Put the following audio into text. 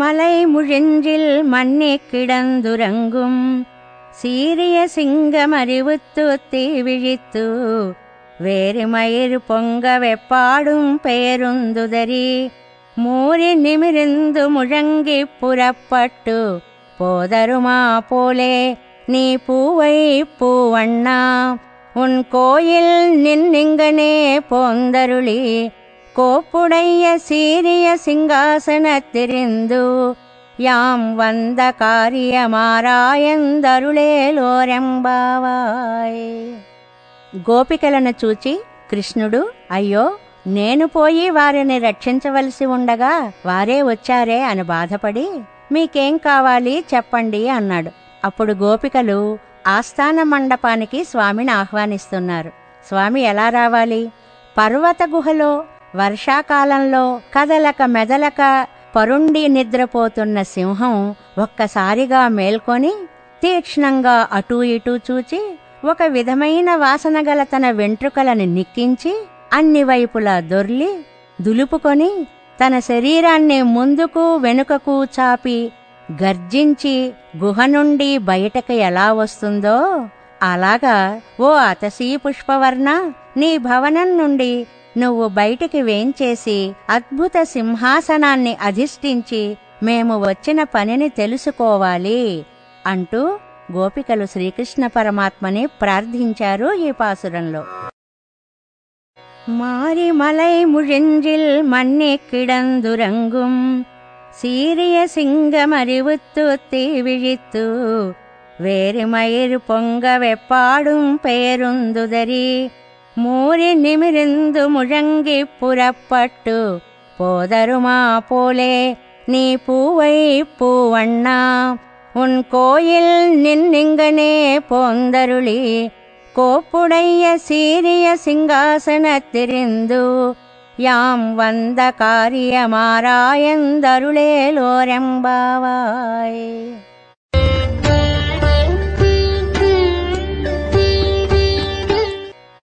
மலை முழிஞ்சில் மண்ணே கிடந்துறங்கும். சீரிய சிங்கம் அறிவுத்து தீ விழித்து வேறுமயிர் பொங்க வெப்பாடும் பெயருந்துதரி மூறி நிமிர்ந்து முழங்கி புறப்பட்டு போதருமா போலே நீ பூவை பூவண்ணா உன் கோயில் நின்னிங்கனே போந்தருளி. கோப்புடைய சீரிய சிங்காசனத்திரிந்து யாம் வந்த కార్యమారాయందరుళేలోరెంబావాయ్ గోపికలను చూచి కృష్ణుడు అయ్యో నేను పోయి వారిని రక్షించవలసి ఉండగా వారే వచ్చారే అని బాధపడి మీకేం కావాలి చెప్పండి అన్నాడు అప్పుడు గోపికలు ఆస్థాన మండపానికి స్వామిని ఆహ్వానిస్తున్నారు స్వామి ఎలా రావాలి పర్వత గుహలో వర్షాకాలంలో కదలక మెదలక పరుండి నిద్రపోతున్న సింహం ఒక్కసారిగా మేల్కొని తీక్ష్ణంగా అటూ ఇటూ చూచి ఒక విధమైన వాసన గల తన వెంట్రుకలను నిక్కించి అన్ని వైపులా దొర్లి దులుపుకొని తన శరీరాన్ని ముందుకు వెనుకకు చాపి గర్జించి గుహ నుండి బయటకు ఎలా వస్తుందో అలాగా ఓ అతసీ పుష్పవర్ణ నీ భవనం నుండి నువ్వు బయటికి వేంచేసి అద్భుత సింహాసనాన్ని అధిష్ఠించి మేము వచ్చిన పనిని తెలుసుకోవాలి అంటూ గోపికలు శ్రీకృష్ణ పరమాత్మని ప్రార్థించారు ఈ పాసురంలో மாரிமலை முழிஞ்சில் மண்ணே கிடந்துறங்கும் சீரிய சிங்கமறிவுத்து தீ விழித்து வேறுமயிர் பொங்க வெப்பாடும் பெயருந்துதரி മൂരി നിമിരുന്തു മുഴങ്ങി പുറപ്പെട്ടു പോതരുമാ പോലെ നീ പൂവൈ പൂവണ്ണ ഉൻ കോയിൽ നിന്നിങ്ങനെ പോന്തരുളി കോപ്പുടയ സീരിയ സിംഹാസനത്തിരിന്തു യാം വന്ന കാര്യമാരായെന്തരുളേലോരമ്പാവായി